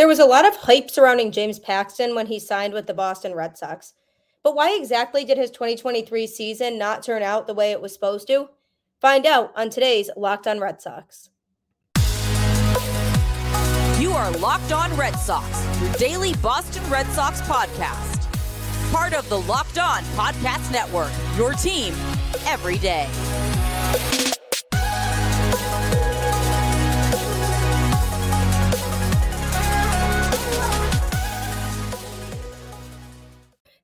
There was a lot of hype surrounding James Paxton when he signed with the Boston Red Sox. But why exactly did his 2023 season not turn out the way it was supposed to? Find out on today's Locked On Red Sox. You are Locked On Red Sox, your daily Boston Red Sox podcast. Part of the Locked On Podcast Network, your team every day.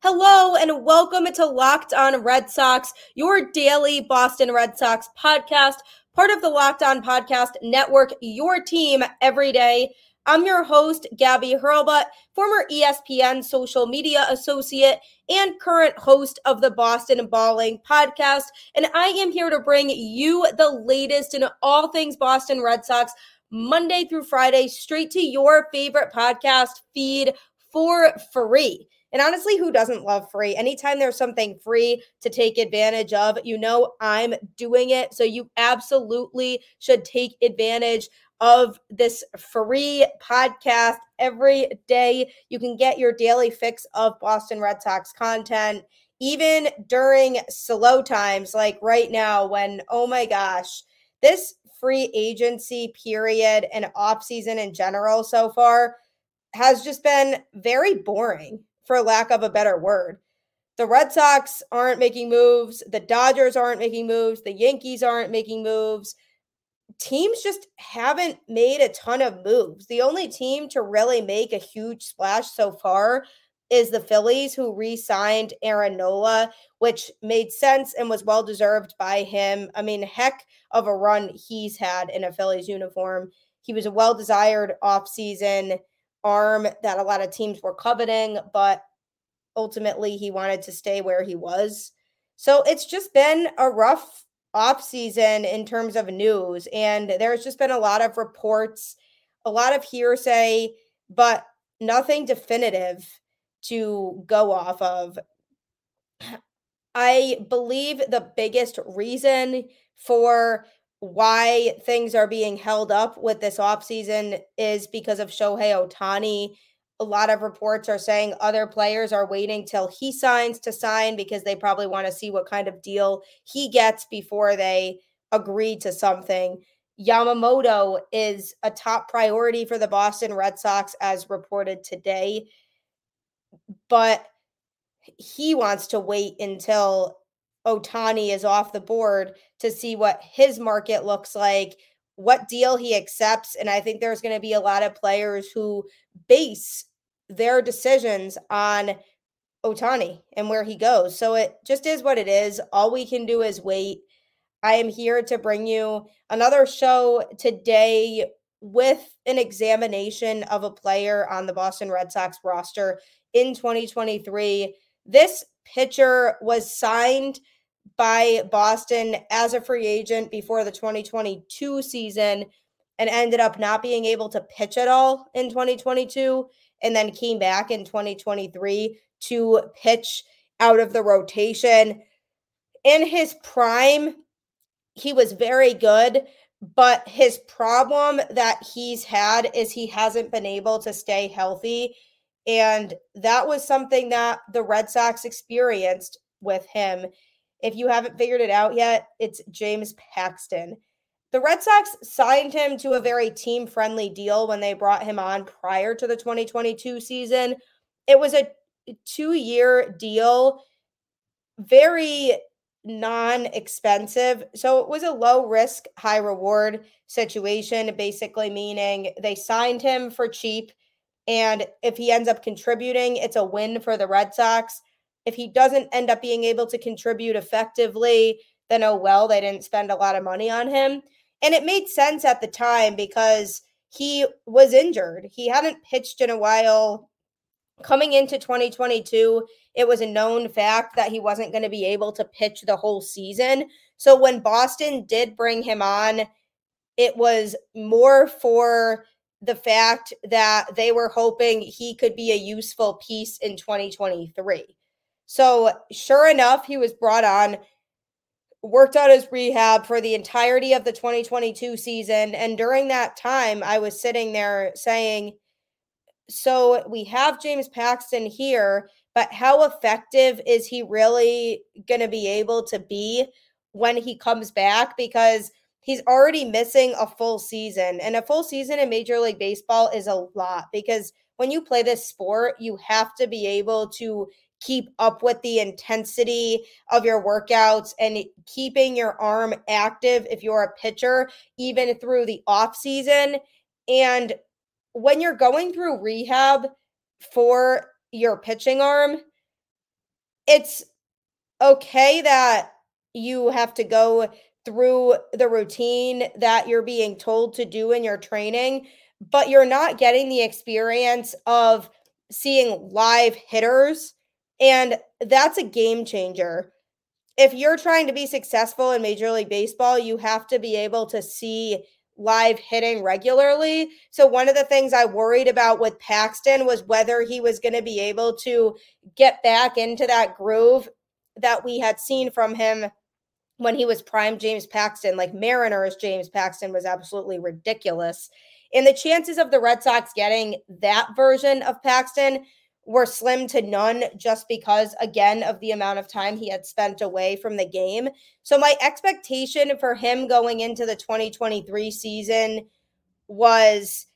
Hello and welcome to Locked On Red Sox, your daily Boston Red Sox podcast, part of the Locked On Podcast Network, your team every day. I'm your host, Gabby Hurlbut, former ESPN social media associate and current host of the Boston Balling podcast. And I am here to bring you the latest in all things Boston Red Sox, Monday through Friday, straight to your favorite podcast feed for free. And honestly, who doesn't love free? Anytime there's something free to take advantage of, you know I'm doing it. So you absolutely should take advantage of this free podcast every day. You can get your daily fix of Boston Red Sox content even during slow times like right now when oh my gosh, this free agency period and off season in general so far has just been very boring for lack of a better word. The Red Sox aren't making moves. The Dodgers aren't making moves. The Yankees aren't making moves. Teams just haven't made a ton of moves. The only team to really make a huge splash so far is the Phillies, who re signed Aaron Nola, which made sense and was well deserved by him. I mean, heck of a run he's had in a Phillies uniform. He was a well desired offseason arm that a lot of teams were coveting, but ultimately he wanted to stay where he was. So it's just been a rough offseason in terms of news and there's just been a lot of reports, a lot of hearsay, but nothing definitive to go off of. I believe the biggest reason for why things are being held up with this offseason is because of Shohei Ohtani. A lot of reports are saying other players are waiting till he signs to sign because they probably want to see what kind of deal he gets before they agree to something. Yamamoto is a top priority for the Boston Red Sox, as reported today, but he wants to wait until Ohtani is off the board to see what his market looks like, what deal he accepts. And I think there's going to be a lot of players who base their decisions on Ohtani and where he goes. So it just is what it is. All we can do is wait. I am here to bring you another show today with an examination of a player on the Boston Red Sox roster in 2023. This pitcher was signed by Boston as a free agent before the 2022 season and ended up not being able to pitch at all in 2022 and then came back in 2023 to pitch out of the rotation. In his prime, he was very good, but his problem that he's had is he hasn't been able to stay healthy. And that was something that the Red Sox experienced with him if you haven't figured it out yet, it's James Paxton. The Red Sox signed him to a very team friendly deal when they brought him on prior to the 2022 season. It was a two year deal, very non expensive. So it was a low risk, high reward situation, basically meaning they signed him for cheap. And if he ends up contributing, it's a win for the Red Sox. If he doesn't end up being able to contribute effectively, then oh well, they didn't spend a lot of money on him. And it made sense at the time because he was injured. He hadn't pitched in a while. Coming into 2022, it was a known fact that he wasn't going to be able to pitch the whole season. So when Boston did bring him on, it was more for the fact that they were hoping he could be a useful piece in 2023. So, sure enough, he was brought on, worked on his rehab for the entirety of the 2022 season. And during that time, I was sitting there saying, so we have James Paxton here, but how effective is he really going to be able to be when he comes back? Because he's already missing a full season, and a full season in Major League Baseball is a lot because when you play this sport, you have to be able to keep up with the intensity of your workouts and keeping your arm active if you're a pitcher even through the off season and when you're going through rehab for your pitching arm, it's okay that you have to go through the routine that you're being told to do in your training, but you're not getting the experience of seeing live hitters. And that's a game changer. If you're trying to be successful in Major League Baseball, you have to be able to see live hitting regularly. So one of the things I worried about with Paxton was whether he was going to be able to get back into that groove that we had seen from him when he was prime James Paxton. Like Mariners James Paxton was absolutely ridiculous. And the chances of the Red Sox getting that version of Paxton were slim to none just because, again, of the amount of time he had spent away from the game. So, my expectation for him going into the 2023 season was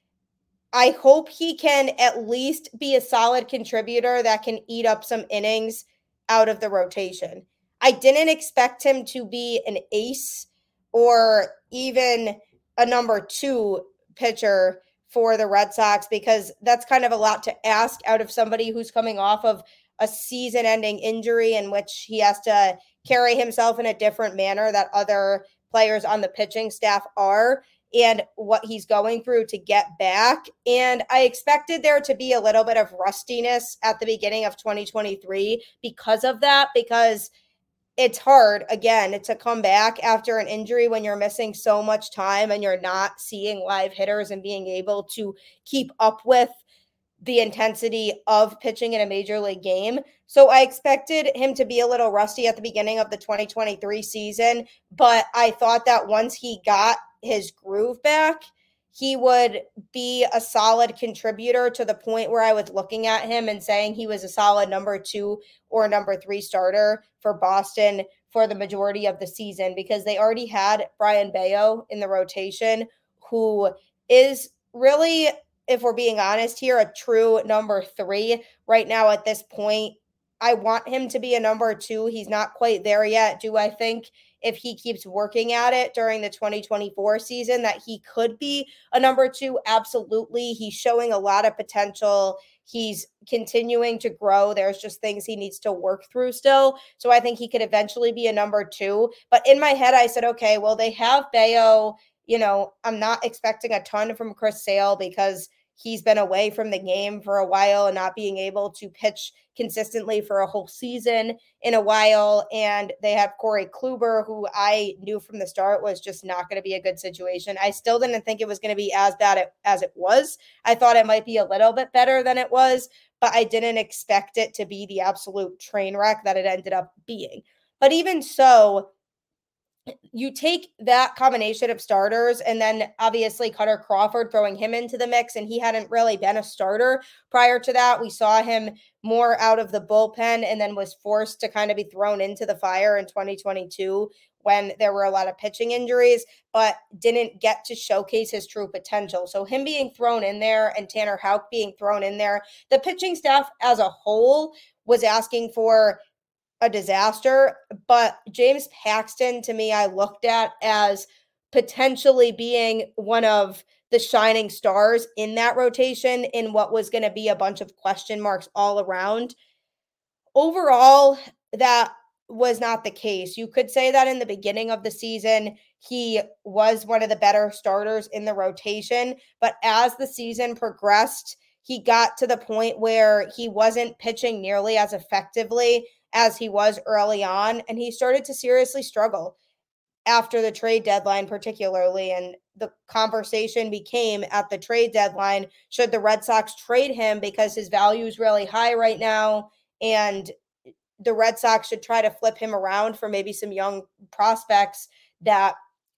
I hope he can at least be a solid contributor that can eat up some innings out of the rotation. I didn't expect him to be an ace or even a number two pitcher for the Red Sox because that's kind of a lot to ask out of somebody who's coming off of a season ending injury in which he has to carry himself in a different manner that other players on the pitching staff are and what he's going through to get back. And I expected there to be a little bit of rustiness at the beginning of 2023 because of that, because it's hard again to come back after an injury when you're missing so much time and you're not seeing live hitters and being able to keep up with the intensity of pitching in a major league game. So I expected him to be a little rusty at the beginning of the 2023 season, but I thought that once he got his groove back, he would be a solid contributor to the point where I was looking at him and saying he was a solid number two or number three starter for Boston for the majority of the season because they already had Brayan Bello in the rotation, who is really, if we're being honest here, a true number three right now at this point. I want him to be a number two. He's not quite there yet. Do I think if he keeps working at it during the 2024 season that he could be a number two. Absolutely. He's showing a lot of potential. He's continuing to grow. There's just things he needs to work through still. So I think he could eventually be a number two. But in my head, I said, okay, well, they have Bello. You know, I'm not expecting a ton from Chris Sale because he's been away from the game for a while and not being able to pitch consistently for a whole season in a while. And they have Corey Kluber, who I knew from the start was just not going to be a good situation. I still didn't think it was going to be as bad as it was. I thought it might be a little bit better than it was, but I didn't expect it to be the absolute train wreck that it ended up being. But even so, you take that combination of starters and then obviously Kutter Crawford throwing him into the mix and he hadn't really been a starter prior to that. We saw him more out of the bullpen and then was forced to kind of be thrown into the fire in 2022 when there were a lot of pitching injuries, but didn't get to showcase his true potential. So him being thrown in there and Tanner Houck being thrown in there, the pitching staff as a whole was asking for a disaster. But James Paxton, to me, I looked at as potentially being one of the shining stars in that rotation in what was going to be a bunch of question marks all around. Overall, that was not the case. You could say that in the beginning of the season, he was one of the better starters in the rotation. But as the season progressed, he got to the point where he wasn't pitching nearly as effectively as he was early on. And he started to seriously struggle after the trade deadline, particularly. And the conversation became at the trade deadline should the Red Sox trade him because his value is really high right now? And the Red Sox should try to flip him around for maybe some young prospects that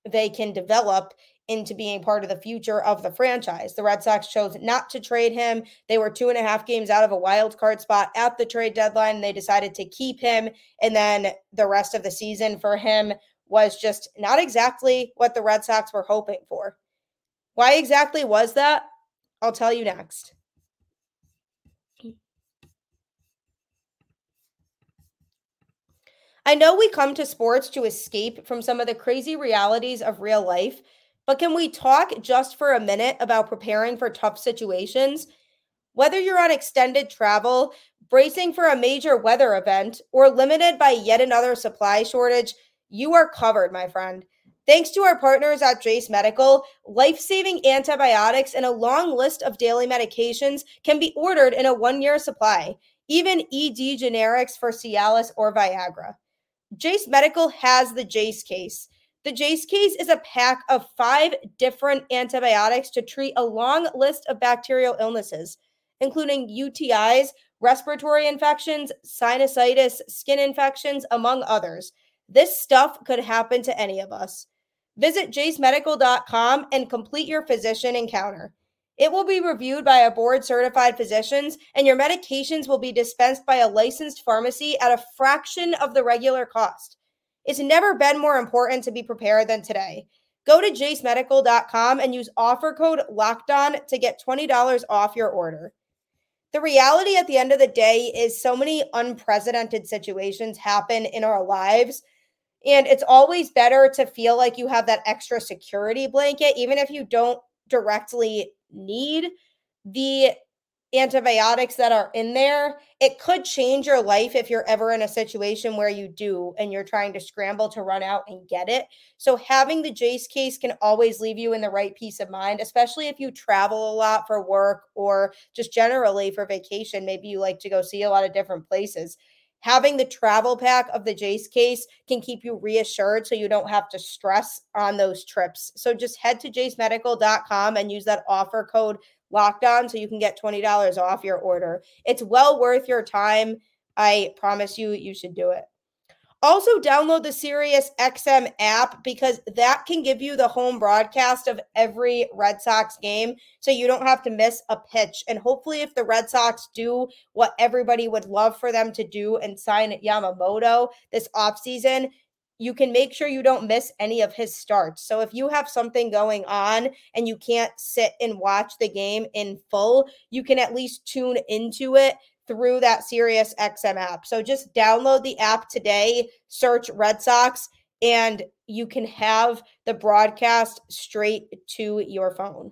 they can develop into being part of the future of the franchise. The Red Sox chose not to trade him. They were two and a half games out of a wild card spot at the trade deadline. And they decided to keep him. And then the rest of the season for him was just not exactly what the Red Sox were hoping for. Why exactly was that? I'll tell you next. I know we come to sports to escape from some of the crazy realities of real life, but can we talk just for a minute about preparing for tough situations? Whether you're on extended travel, bracing for a major weather event, or limited by yet another supply shortage, you are covered, my friend. Thanks to our partners at Jase Medical, life saving antibiotics and a long list of daily medications can be ordered in a one year supply, even ED generics for Cialis or Viagra. Jase Medical has the Jase case. The Jase case is a pack of five different antibiotics to treat a long list of bacterial illnesses, including UTIs, respiratory infections, sinusitis, skin infections, among others. This stuff could happen to any of us. Visit jasemedical.com and complete your physician encounter. It will be reviewed by a board certified physicians, and your medications will be dispensed by a licensed pharmacy at a fraction of the regular cost. It's never been more important to be prepared than today. Go to jasemedical.com and use offer code LOCKEDON to get $20 off your order. The reality at the end of the day is so many unprecedented situations happen in our lives. And it's always better to feel like you have that extra security blanket, even if you don't directly need the antibiotics that are in there, it could change your life if you're ever in a situation where you do and you're trying to scramble to run out and get it. So, having the Jase case can always leave you in the right peace of mind, especially if you travel a lot for work or just generally for vacation. Maybe you like to go see a lot of different places. Having the travel pack of the Jase case can keep you reassured so you don't have to stress on those trips. So just head to jasemedical.com and use that offer code locked on so you can get $20 off your order. It's well worth your time. I promise you, you should do it. Also, download the Sirius XM app because that can give you the home broadcast of every Red Sox game so you don't have to miss a pitch. And hopefully, if the Red Sox do what everybody would love for them to do and sign Yamamoto this offseason, you can make sure you don't miss any of his starts. So if you have something going on and you can't sit and watch the game in full, you can at least tune into it through that Sirius XM app. So just download the app today, search Red Sox, and you can have the broadcast straight to your phone.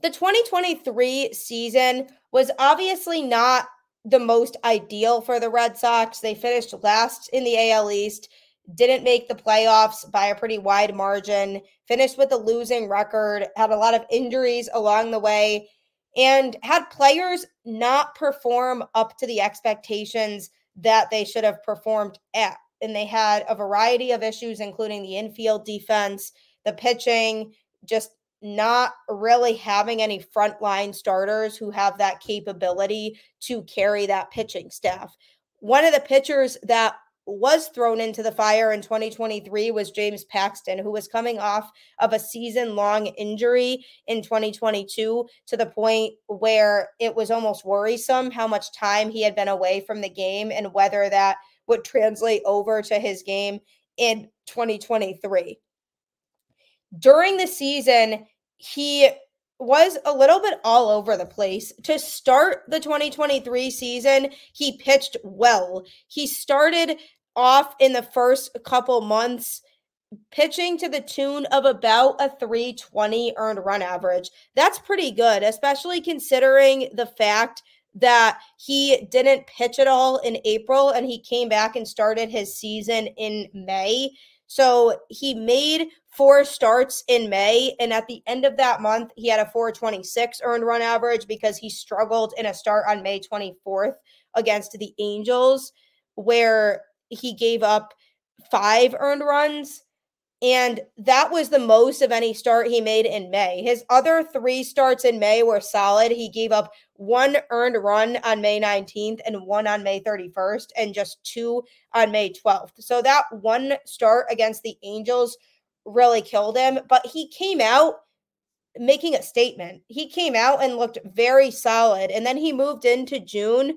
The 2023 season was obviously not the most ideal for the Red Sox. They finished last in the AL East, didn't make the playoffs by a pretty wide margin, finished with a losing record, had a lot of injuries along the way, and had players not perform up to the expectations that they should have performed at. And they had a variety of issues, including the infield defense, the pitching, just not really having any frontline starters who have that capability to carry that pitching staff. One of the pitchers that was thrown into the fire in 2023 was James Paxton, who was coming off of a season long injury in 2022 to the point where it was almost worrisome how much time he had been away from the game and whether that would translate over to his game in 2023. During the season, he was a little bit all over the place. To start the 2023 season, he pitched well. He started off in the first couple months pitching to the tune of about a 320 earned run average. That's pretty good, especially considering the fact that he didn't pitch at all in April and he came back and started his season in May. So he made four starts in May. And at the end of that month, he had a 426 earned run average because he struggled in a start on May 24th against the Angels, where he gave up five earned runs. And that was the most of any start he made in May. His other three starts in May were solid. He gave up one earned run on May 19th and one on May 31st, and just two on May 12th. So that one start against the Angels really killed him, but he came out making a statement. He came out and looked very solid. And then he moved into June,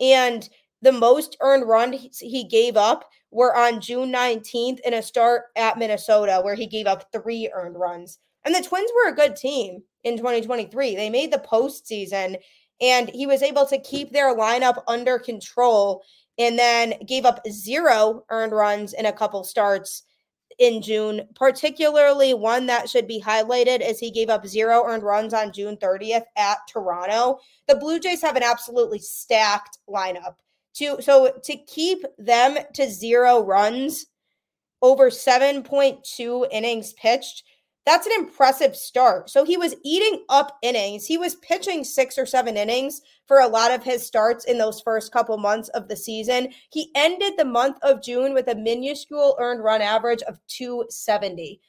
and the most earned run he gave up were on June 19th in a start at Minnesota, where he gave up three earned runs. And the Twins were a good team in 2023. They made the postseason, and he was able to keep their lineup under control and then gave up zero earned runs in a couple starts in June, particularly one that should be highlighted is he gave up zero earned runs on June 30th at Toronto. The Blue Jays have an absolutely stacked lineup. To so to keep them to zero runs over 7.2 innings pitched that's an impressive start. So he was eating up innings. He was pitching six or seven innings for a lot of his starts in those first couple months of the season. He ended the month of June with a minuscule earned run average of 270.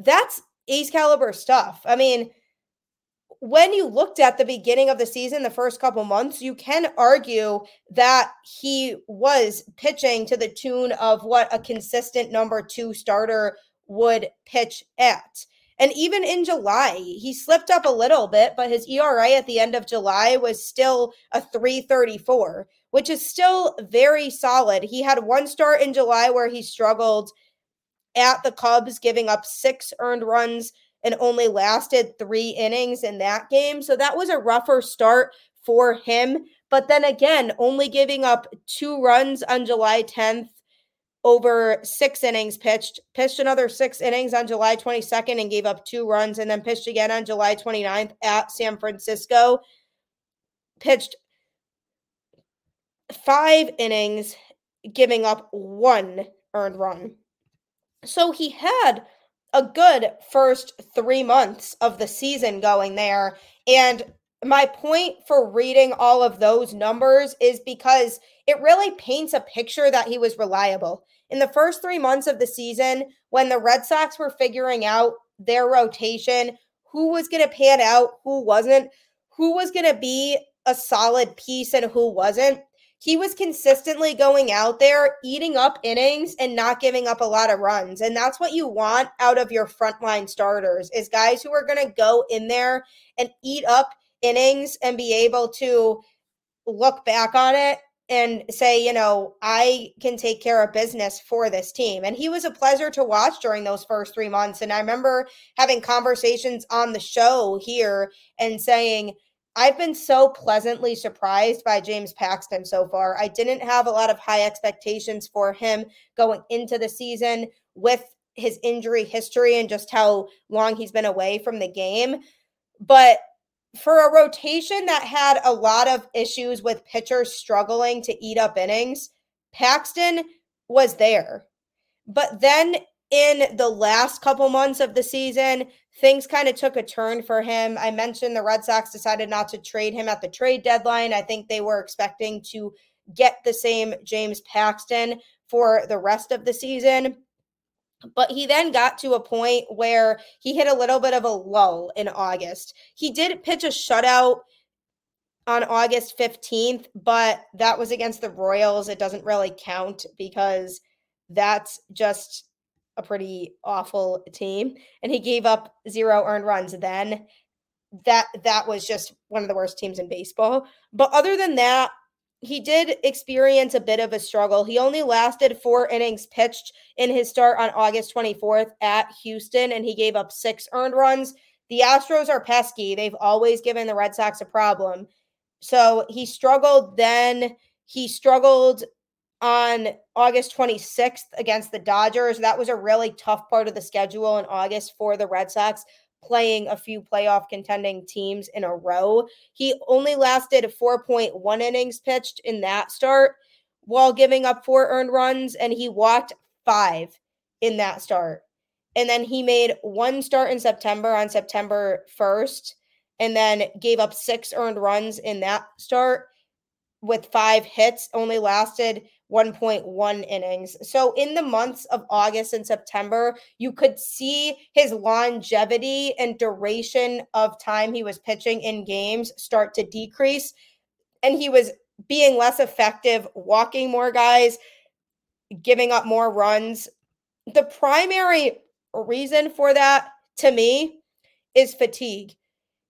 That's ace caliber stuff. I mean, when you looked at the beginning of the season, the first couple months, you can argue that he was pitching to the tune of what a consistent number two starter would pitch at. And even in July, he slipped up a little bit, but his ERA at the end of July was still a 334, which is still very solid. He had one start in July where he struggled at the Cubs, giving up six earned runs and only lasted three innings in that game. So that was a rougher start for him. But then again, only giving up two runs on July 10th over six innings pitched, pitched another six innings on July 22nd and gave up two runs, and then pitched again on July 29th at San Francisco. Pitched five innings, giving up one earned run. So he had a good first three months of the season going there. And my point for reading all of those numbers is because it really paints a picture that he was reliable in the first three months of the season, when the Red Sox were figuring out their rotation, who was going to pan out, who wasn't, who was going to be a solid piece and who wasn't, he was consistently going out there, eating up innings and not giving up a lot of runs. And that's what you want out of your frontline starters is guys who are going to go in there and eat up innings and be able to look back on it and say, you know, I can take care of business for this team. And he was a pleasure to watch during those first three months. And I remember having conversations on the show here and saying, I've been so pleasantly surprised by James Paxton so far. I didn't have a lot of high expectations for him going into the season with his injury history and just how long he's been away from the game. But for a rotation that had a lot of issues with pitchers struggling to eat up innings, Paxton was there. But then in the last couple months of the season, things kind of took a turn for him. I mentioned the Red Sox decided not to trade him at the trade deadline. I think they were expecting to get the same James Paxton for the rest of the season. But he then got to a point where he hit a little bit of a lull in August. He did pitch a shutout on August 15th, but that was against the Royals. It doesn't really count because that's just a pretty awful team. And he gave up zero earned runs then. That that was just one of the worst teams in baseball. But other than that, he did experience a bit of a struggle. He only lasted four innings pitched in his start on August 24th at Houston, and he gave up six earned runs. The Astros are pesky. They've always given the Red Sox a problem. So he struggled then. He struggled on August 26th against the Dodgers. That was a really tough part of the schedule in August for the Red Sox playing a few playoff contending teams in a row. He only lasted 4.1 innings pitched in that start while giving up four earned runs, and he walked five in that start. And then he made one start in September on September 1st, and then gave up six earned runs in that start with five hits, only lasted 1.1 innings. So in the months of August and September, you could see his longevity and duration of time he was pitching in games start to decrease. And he was being less effective, walking more guys, giving up more runs. The primary reason for that to me is fatigue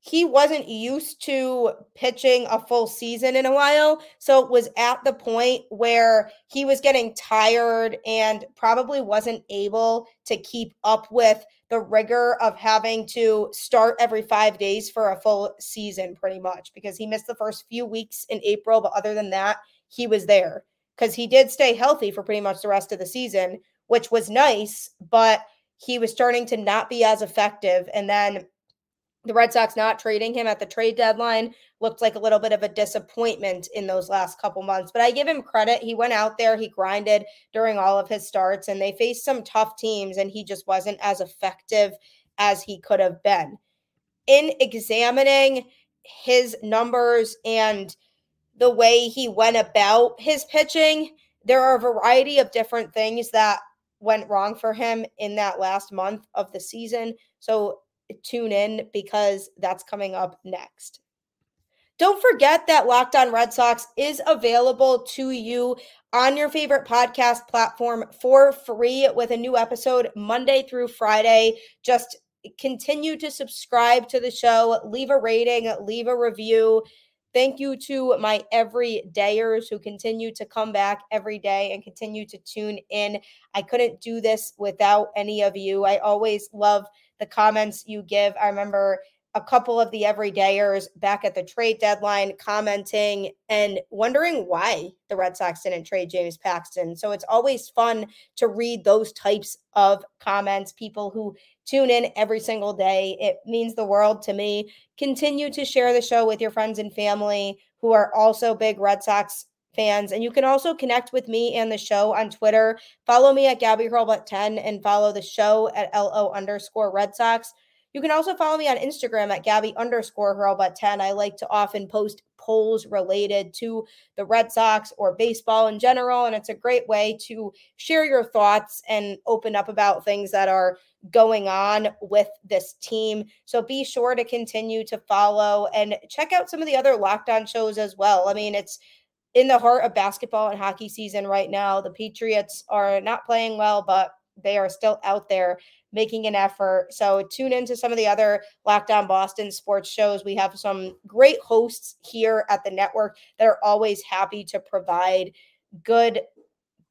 he wasn't used to pitching a full season in a while. So it was at the point where he was getting tired and probably wasn't able to keep up with the rigor of having to start every five days for a full season, pretty much, because he missed the first few weeks in April. But other than that, he was there because he did stay healthy for pretty much the rest of the season, which was nice. But he was starting to not be as effective. And then the Red Sox not trading him at the trade deadline looked like a little bit of a disappointment in those last couple months. But I give him credit. He went out there, he grinded during all of his starts, and they faced some tough teams, and he just wasn't as effective as he could have been. In examining his numbers and the way he went about his pitching, there are a variety of different things that went wrong for him in that last month of the season. So tune in because that's coming up next. Don't forget that Locked On Red Sox is available to you on your favorite podcast platform for free with a new episode Monday through Friday. Just continue to subscribe to the show, leave a rating, leave a review. Thank you to my everydayers who continue to come back every day and continue to tune in. I couldn't do this without any of you. I always love the comments you give. I remember a couple of the everydayers back at the trade deadline commenting and wondering why the Red Sox didn't trade James Paxton. So it's always fun to read those types of comments, people who tune in every single day. It means the world to me. Continue to share the show with your friends and family who are also big Red Sox fans. And you can also connect with me and the show on Twitter. Follow me at Gabby Hurlbut 10 and follow the show at LO underscore Red Sox. You can also follow me on Instagram at Gabby underscore Hurlbut 10. I like to often post polls related to the Red Sox or baseball in general. And it's a great way to share your thoughts and open up about things that are going on with this team. So be sure to continue to follow and check out some of the other Locked On shows as well. I mean, it's in the heart of basketball and hockey season right now. The Patriots are not playing well, but they are still out there making an effort. So tune into some of the other Locked On Boston sports shows. We have some great hosts here at the network that are always happy to provide good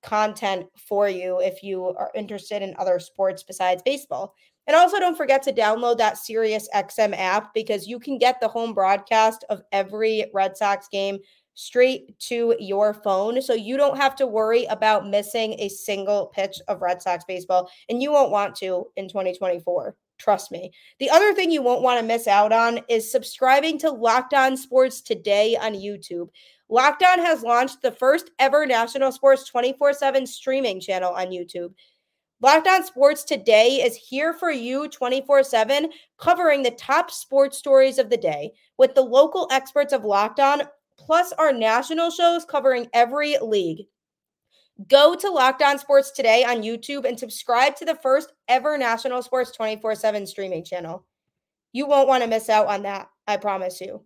content for you if you are interested in other sports besides baseball. And also don't forget to download that Sirius XM app because you can get the home broadcast of every Red Sox game straight to your phone. So you don't have to worry about missing a single pitch of Red Sox baseball. And you won't want to in 2024. Trust me. The other thing you won't want to miss out on is subscribing to Locked On Sports today on YouTube. Locked On has launched the first ever national sports 24 7 streaming channel on YouTube. Locked On Sports Today is here for you 24 7, covering the top sports stories of the day with the local experts of Locked On plus our national shows covering every league. Go to Locked On Sports today on YouTube and subscribe to the first ever national sports 24 7 streaming channel. You won't want to miss out on that, I promise you.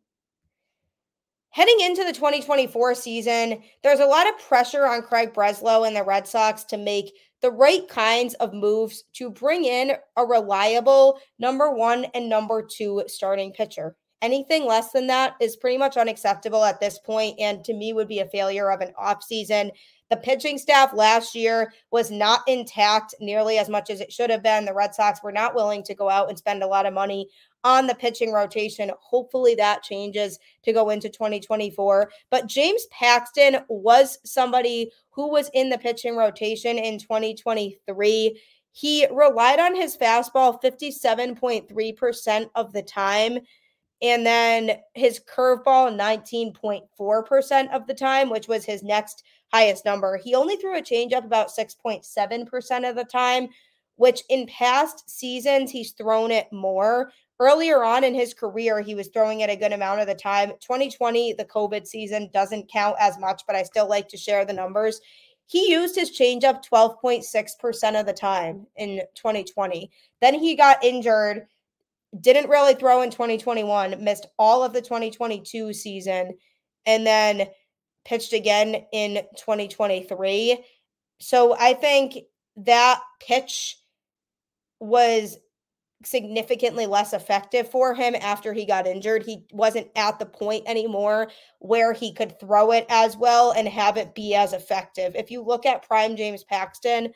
Heading into the 2024 season, there's a lot of pressure on Craig Breslow and the Red Sox to make the right kinds of moves to bring in a reliable number one and number two starting pitcher. Anything less than that is pretty much unacceptable at this point, and to me would be a failure of an offseason. The pitching staff last year was not intact nearly as much as it should have been. The Red Sox were not willing to go out and spend a lot of money on the pitching rotation. Hopefully that changes to go into 2024. But James Paxton was somebody who was in the pitching rotation in 2023. He relied on his fastball 57.3% of the time. And then his curveball, 19.4% of the time, which was his next highest number. He only threw a changeup about 6.7% of the time, which in past seasons, he's thrown it more. Earlier on in his career, he was throwing it a good amount of the time. 2020, the COVID season, doesn't count as much, but I still like to share the numbers. He used his changeup 12.6% of the time in 2020. Then he got injured didn't really throw in 2021, missed all of the 2022 season, and then pitched again in 2023. So I think that pitch was significantly less effective for him after he got injured. He wasn't at the point anymore where he could throw it as well and have it be as effective. If you look at prime James Paxton,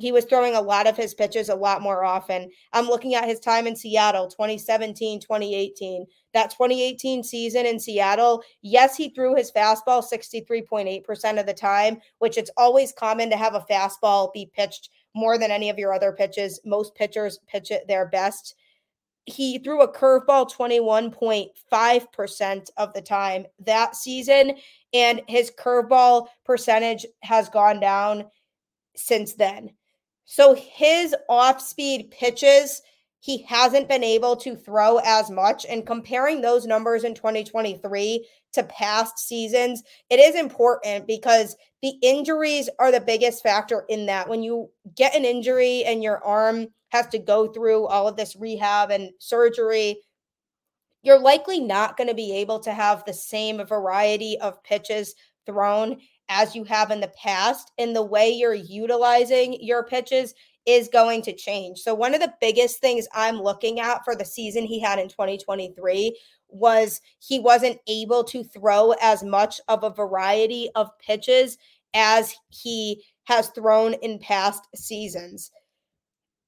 he was throwing a lot of his pitches a lot more often. I'm looking at his time in Seattle, 2017, 2018. That 2018 season in Seattle, yes, he threw his fastball 63.8% of the time, which it's always common to have a fastball be pitched more than any of your other pitches. Most pitchers pitch it their best. He threw a curveball 21.5% of the time that season, and his curveball percentage has gone down since then. So his off speed pitches, he hasn't been able to throw as much. And comparing those numbers in 2023 to past seasons, it is important because the injuries are the biggest factor in that. When you get an injury and your arm has to go through all of this rehab and surgery, you're likely not going to be able to have the same variety of pitches thrown as you have in the past. And the way you're utilizing your pitches is going to change. So, one of the biggest things I'm looking at for the season he had in 2023 was he wasn't able to throw as much of a variety of pitches as he has thrown in past seasons.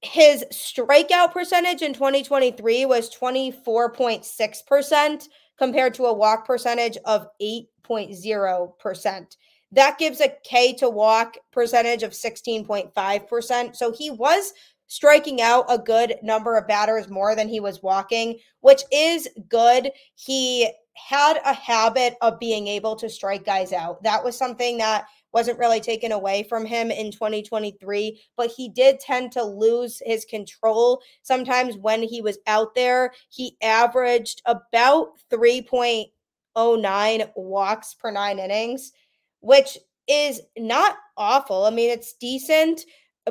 His strikeout percentage in 2023 was 24.6% compared to a walk percentage of 8.0%. That gives a K to walk percentage of 16.5%. So he was striking out a good number of batters more than he was walking, which is good. He had a habit of being able to strike guys out. That was something that wasn't really taken away from him in 2023, but he did tend to lose his control. Sometimes when he was out there, he averaged about 3.09 walks per nine innings, which is not awful. I mean, it's decent,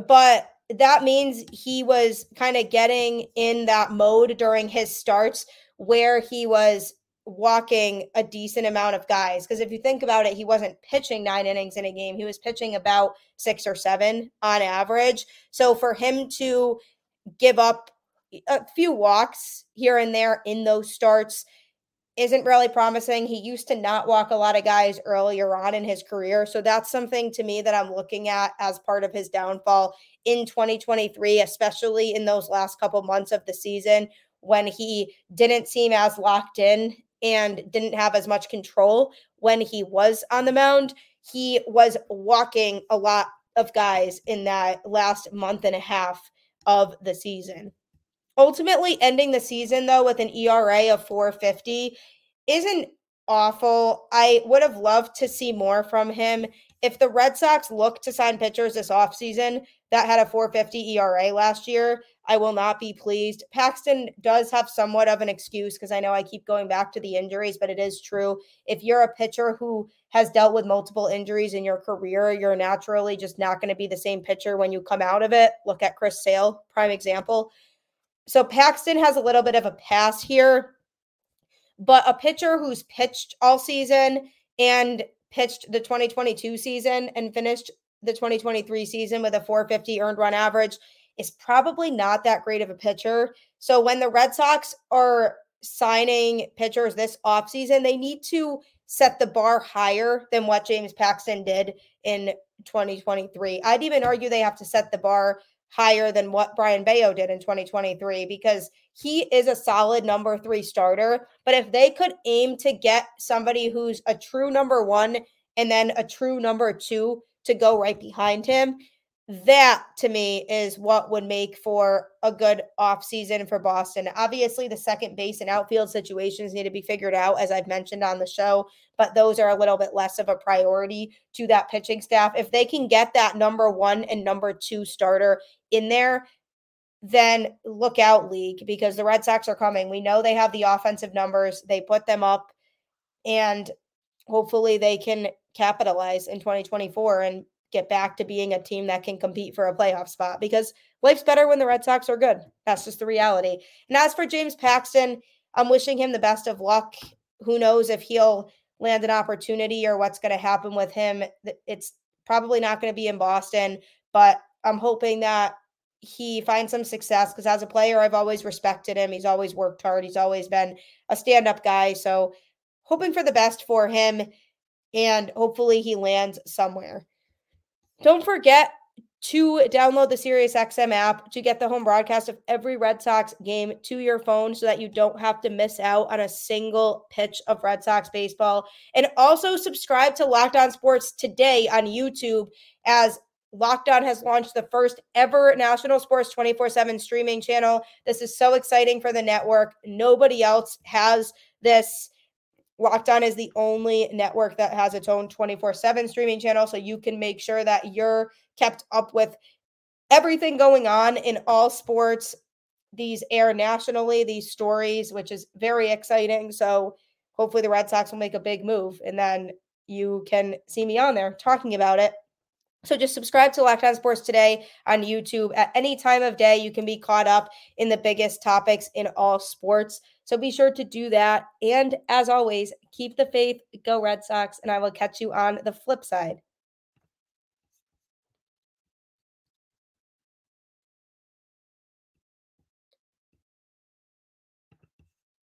but that means he was kind of getting in that mode during his starts where he was walking a decent amount of guys. Because if you think about it, he wasn't pitching nine innings in a game, he was pitching about six or seven on average. So for him to give up a few walks here and there in those starts isn't really promising. He used to not walk a lot of guys earlier on in his career. So that's something to me that I'm looking at as part of his downfall in 2023, especially in those last couple months of the season when he didn't seem as locked in and didn't have as much control when he was on the mound. He was walking a lot of guys in that last month and a half of the season. Ultimately, ending the season though with an ERA of 450 isn't awful. I would have loved to see more from him. If the Red Sox look to sign pitchers this offseason that had a 450 ERA last year, I will not be pleased. Paxton does have somewhat of an excuse because I know I keep going back to the injuries, but it is true. If you're a pitcher who has dealt with multiple injuries in your career, you're naturally just not going to be the same pitcher when you come out of it. Look at Chris Sale, prime example. So Paxton has a little bit of a pass here, but a pitcher who's pitched all season and pitched the 2022 season and finished the 2023 season with a 450 earned run average is probably not that great of a pitcher. So when the Red Sox are signing pitchers this offseason, they need to set the bar higher than what James Paxton did in 2023. I'd even argue they have to set the bar higher than what Brayan Bello did in 2023 because he is a solid number three starter. But if they could aim to get somebody who's a true number one and then a true number two to go right behind him, that to me is what would make for a good offseason for Boston. Obviously, the second base and outfield situations need to be figured out, as I've mentioned on the show, but those are a little bit less of a priority to that pitching staff. If they can get that number one and number two starter in there, then look out, league, because the Red Sox are coming. We know they have the offensive numbers, they put them up, and hopefully they can capitalize in 2024 and get back to being a team that can compete for a playoff spot because life's better when the Red Sox are good. That's just the reality. And as for James Paxton, I'm wishing him the best of luck. Who knows if he'll land an opportunity or what's going to happen with him. It's probably not going to be in Boston, but I'm hoping that he finds some success because as a player, I've always respected him. He's always worked hard. He's always been a stand up guy. So, hoping for the best for him and hopefully he lands somewhere. Don't forget to download the SiriusXM app to get the home broadcast of every Red Sox game to your phone so that you don't have to miss out on a single pitch of Red Sox baseball. And also subscribe to Locked On Sports today on YouTube as Locked On has launched the first ever national sports 24 7 streaming channel. This is so exciting for the network. Nobody else has this. Locked On is the only network that has its own 24 7 streaming channel. So you can make sure that you're kept up with everything going on in all sports. These air nationally, these stories, which is very exciting. So hopefully the Red Sox will make a big move and then you can see me on there talking about it. So just subscribe to Locked On Sports today on YouTube. At any time of day, you can be caught up in the biggest topics in all sports. So be sure to do that. And as always, keep the faith, go Red Sox, and I will catch you on the flip side.